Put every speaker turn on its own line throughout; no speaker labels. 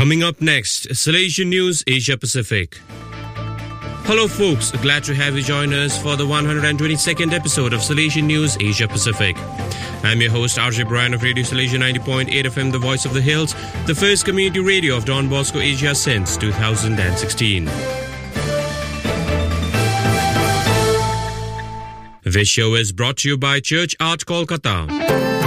Coming up next, Salesian News Asia Pacific. Hello, folks. Glad to have you join us for the 122nd episode of Salesian News Asia Pacific. I'm your host, RJ Bryan of Radio Salesian 90.8 FM, the voice of the hills, the first community radio of Don Bosco Asia since 2016. This show is brought to you by Church Art Kolkata.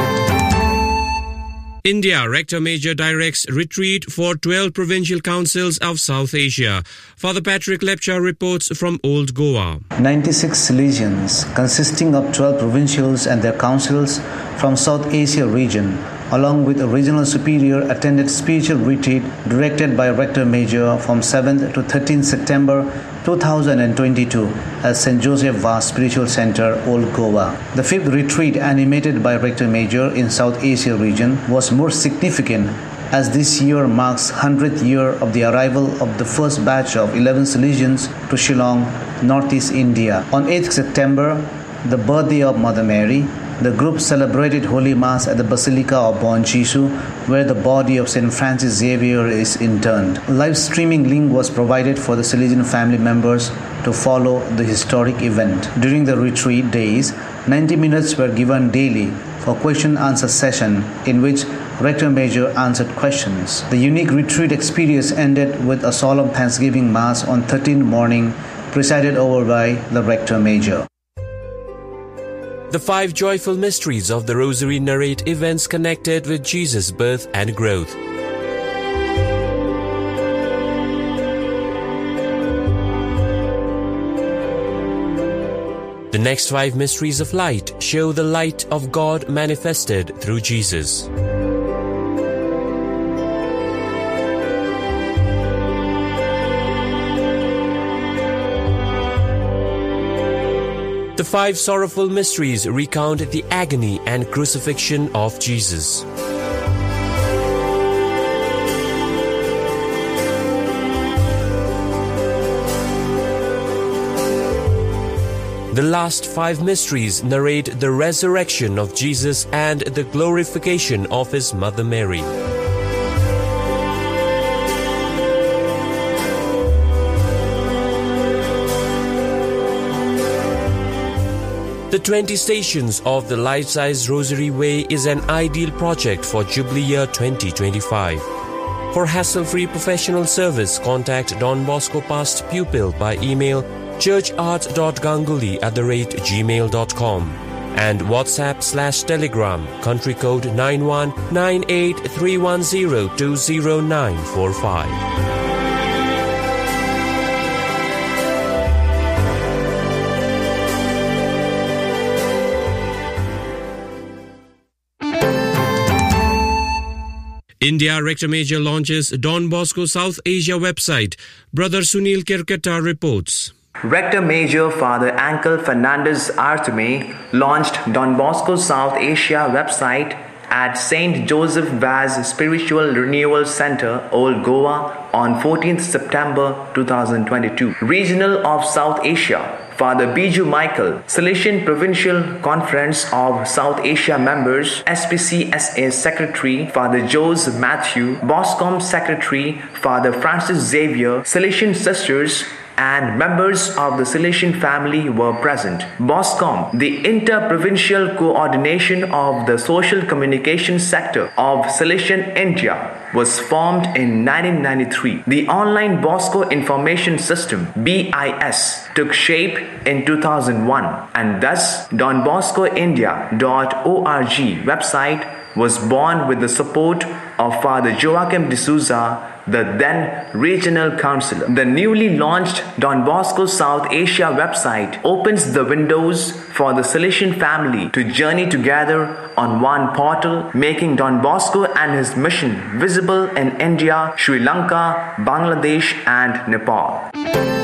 India Rector Major directs retreat for 12 provincial councils of South Asia. Father Patrick Lepcha reports from Old Goa.
96 Salesians, consisting of 12 provincials and their councils from South Asia region, along with a regional superior, attended spiritual retreat directed by Rector Major from 7th to 13th September 2022 at St. Joseph Vase Spiritual Center, Old Goa. The fifth retreat, animated by Rector Major in South Asia region, was more significant as this year marks 100th year of the arrival of the first batch of 11 Salesians to Shillong, Northeast India. On 8th September, the birthday of Mother Mary, the group celebrated Holy Mass at the Basilica of Bom Jesus, where the body of St. Francis Xavier is interned. A live streaming link was provided for the Salesian family members to follow the historic event. During the retreat days, 90 minutes were given daily for question answer session in which Rector Major answered questions. The unique retreat experience ended with a solemn Thanksgiving Mass on 13th morning, presided over by the Rector Major.
The five joyful mysteries of the Rosary narrate events connected with Jesus' birth and growth. The next five mysteries of light show the light of God manifested through Jesus. The five sorrowful mysteries recount the agony and crucifixion of Jesus. The last five mysteries narrate the resurrection of Jesus and the glorification of his mother Mary. The 20 Stations of the Life Size Rosary Way is an ideal project for Jubilee Year 2025. For hassle free professional service, contact Don Bosco Past Pupil by email churchart.ganguli at the rate gmail.com and WhatsApp slash Telegram country code 919831020945. India Rector Major launches Don Bosco South Asia website. Brother Sunil Kerketta reports.
Rector Major Father Angel Fernandez Artime launched Don Bosco South Asia website at St. Joseph Vase Spiritual Renewal Center, Old Goa on 14th September 2022. Regional of South Asia Father Biju Michael, Salesian Provincial Conference of South Asia members, SPCSA Secretary, Father Jose Matthew, Boscom Secretary, Father Francis Xavier, Salesian Sisters, and members of the Salesian family were present. BOSCOM, the inter-provincial coordination of the social communication sector of Salesian India, was formed in 1993. The online Bosco Information System BIS took shape in 2001 and thus Don Bosco India.org website was born with the support of Father Joachim D'Souza the then regional councillor. The newly launched Don Bosco South Asia website opens the windows for the Salesian family to journey together on one portal, making Don Bosco and his mission visible in India, Sri Lanka, Bangladesh, and Nepal.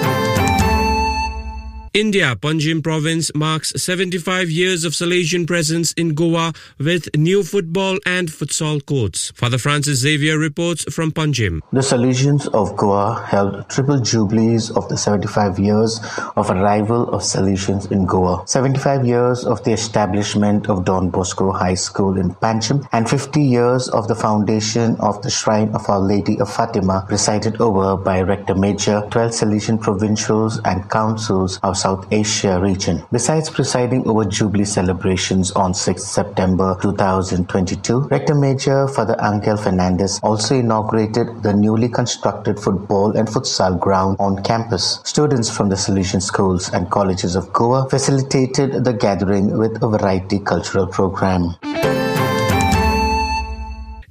India, Panjim province marks 75 years of Salesian presence in Goa with new football and futsal courts. Father Francis Xavier reports from Panjim.
The Salesians of Goa held triple jubilees of the 75 years of arrival of Salesians in Goa, 75 years of the establishment of Don Bosco High School in Panjim, and 50 years of the foundation of the Shrine of Our Lady of Fatima, presided over by Rector Major, 12 Salesian provincials and councils of South Asia region. Besides presiding over Jubilee celebrations on 6 September 2022, Rector Major Father Angel Fernandez also inaugurated the newly constructed football and futsal ground on campus. Students from the Salesian schools and colleges of Goa facilitated the gathering with a variety cultural program.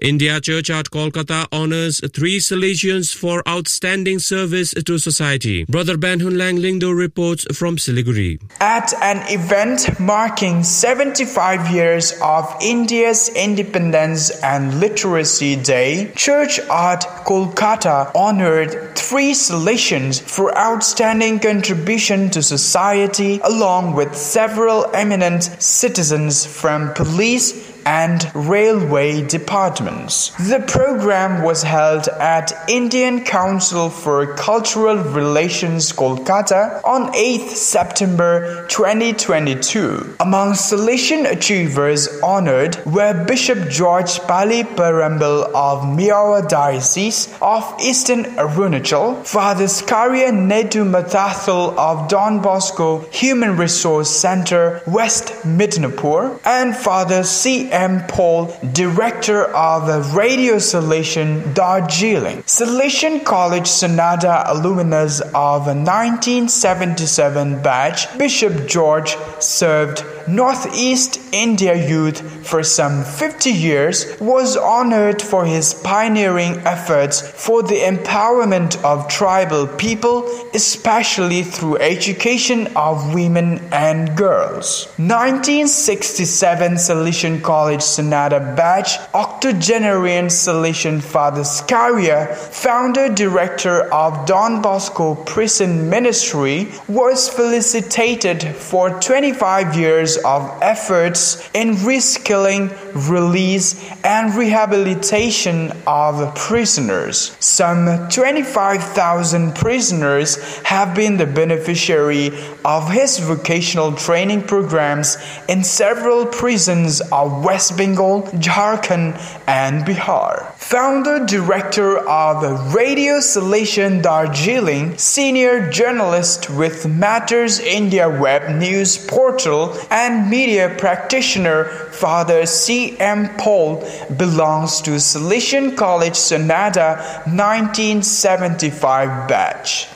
India Church Art Kolkata honors three Salesians for outstanding service to society. Brother Benhun Langlingdo reports from Siliguri.
At an event marking 75 years of India's independence and literacy day, Church Art Kolkata honored three Salesians for outstanding contribution to society along with several eminent citizens from police and railway departments. The program was held at Indian Council for Cultural Relations Kolkata on 8th September 2022. Among Salesian achievers honored were Bishop George Pallipparambil of Miao Diocese of Eastern Arunachal, Father Skaria Nedu Mathathal of Don Bosco Human Resource Center, West Midnapur, and Father C. M. Paul, Director of Radio Salesian Darjeeling. Salesian College Sonada alumnus of 1977 batch, Bishop George served Northeast India youth for some 50 years, was honored for his pioneering efforts for the empowerment of tribal people, especially through education of women and girls. 1967 Salesian College Sonada batch, octogenarian Salesian Father Skaria, founder director of Don Bosco Prison Ministry, was felicitated for 25 years of efforts in reskilling, release, and rehabilitation of prisoners. Some 25,000 prisoners have been the beneficiary of his vocational training programs in several prisons of West Bengal, Jharkhand, and Bihar. Founder director of Radio Salesian Darjeeling, senior journalist with Matters India web news portal, and media practitioner Father C. M. Paul belongs to Salesian College Sonada 1975 batch.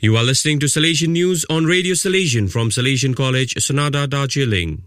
You are listening to Salesian News on Radio Salesian from Salesian College, Sonada, Darjeeling.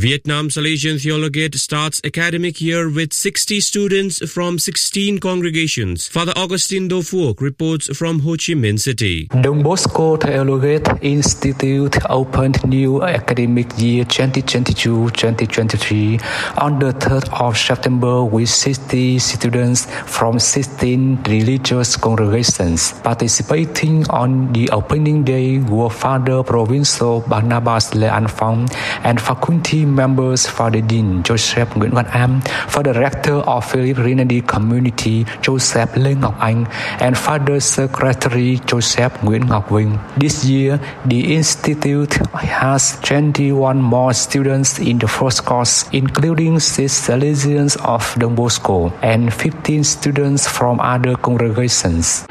Vietnam Salesian Theologate starts academic year with 60 students from 16 congregations. Father Augustine Do Phuoc reports from Ho Chi Minh City.
Don Bosco Theologate Institute opened new academic year 2022-2023 on the 3rd of September with 60 students from 16 religious congregations. Participating on the opening day were Father Provincial Barnabas Le An Phong and faculty members Father Dean Joseph Nguyễn Văn Am, Father Rector of Philip Renedy Community Joseph Lê Ngọc Anh, and Father Secretary Joseph Nguyễn Ngọc Vinh. This year, the Institute has 21 more students in the first course, including six Salesians of Don Bosco and 15 students from other congregations.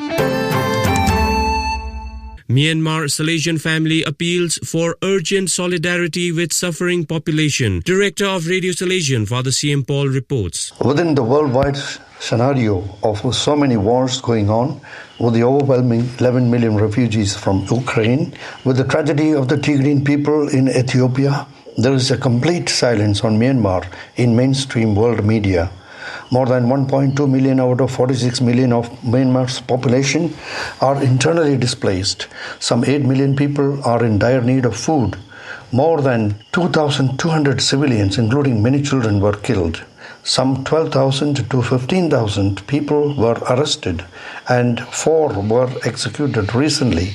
Myanmar Salesian family appeals for urgent solidarity with suffering population. Director of Radio Salesian, Father C.M. Paul reports.
Within the worldwide scenario of so many wars going on, with the overwhelming 11 million refugees from Ukraine, with the tragedy of the Tigrayan people in Ethiopia, there is a complete silence on Myanmar in mainstream world media. More than 1.2 million out of 46 million of Myanmar's population are internally displaced. Some 8 million people are in dire need of food. More than 2,200 civilians, including many children, were killed. some 12,000 to 15,000 people were arrested and four were executed recently.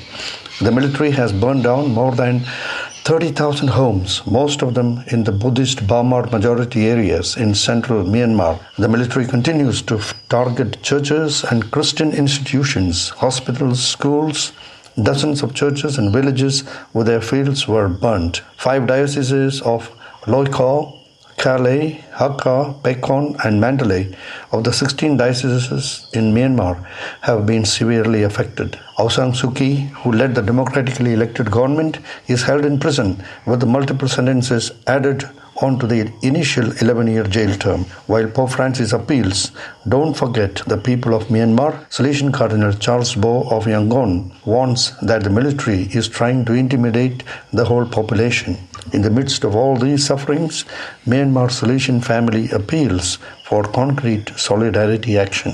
The military has burned down more than 30,000 homes, most of them in the Buddhist Bamar majority areas in central Myanmar. The military continues to target churches and Christian institutions, hospitals, schools, Dozens of churches and villages with their fields were burnt. Five dioceses of Loikaw, Kalay, Hakha, Pekon, and Mandalay of the 16 dioceses in Myanmar have been severely affected. Aung San Suu Kyi, who led the democratically elected government, is held in prison with multiple sentences added on to the initial 11 year jail term. While Pope Francis appeals, don't forget the people of Myanmar, Salesian Cardinal Charles Bo of Yangon warns that the military is trying to intimidate the whole population. In the midst of all these sufferings, Myanmar Salesian family appeals for concrete solidarity action.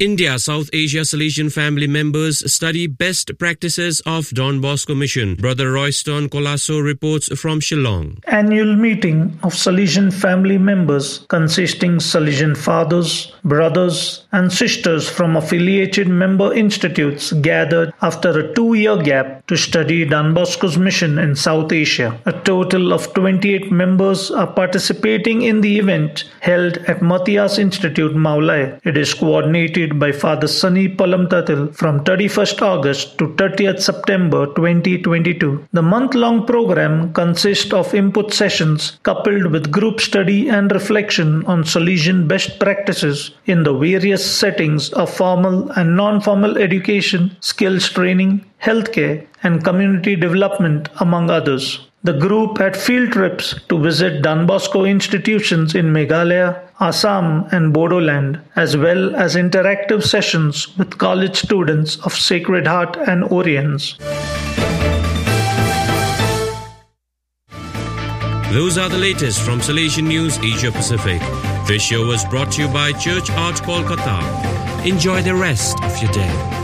India South Asia Salesian family members study best practices of Don Bosco Mission. Brother Royston Colasso reports from Shillong.
Annual meeting of Salesian family members consisting Salesian fathers, brothers, and sisters from affiliated member institutes gathered after a two-year gap to study Don Bosco's mission in South Asia. A total of 28 members are participating in the event held at Matthias Institute, Mawlai. It is coordinated by Father Sunny Palamtatil from 31st August to 30th September 2022. The month-long program consists of input sessions coupled with group study and reflection on Salesian best practices in the various settings of formal and non-formal education, skills training, healthcare, and community development, among others. The group had field trips to visit Don Bosco institutions in Meghalaya, Assam, and Bodoland, as well as interactive sessions with college students of Sacred Heart and Oriens.
Those are the latest from Salesian News Asia Pacific. This show was brought to you by Church Art Kolkata. Enjoy the rest of your day.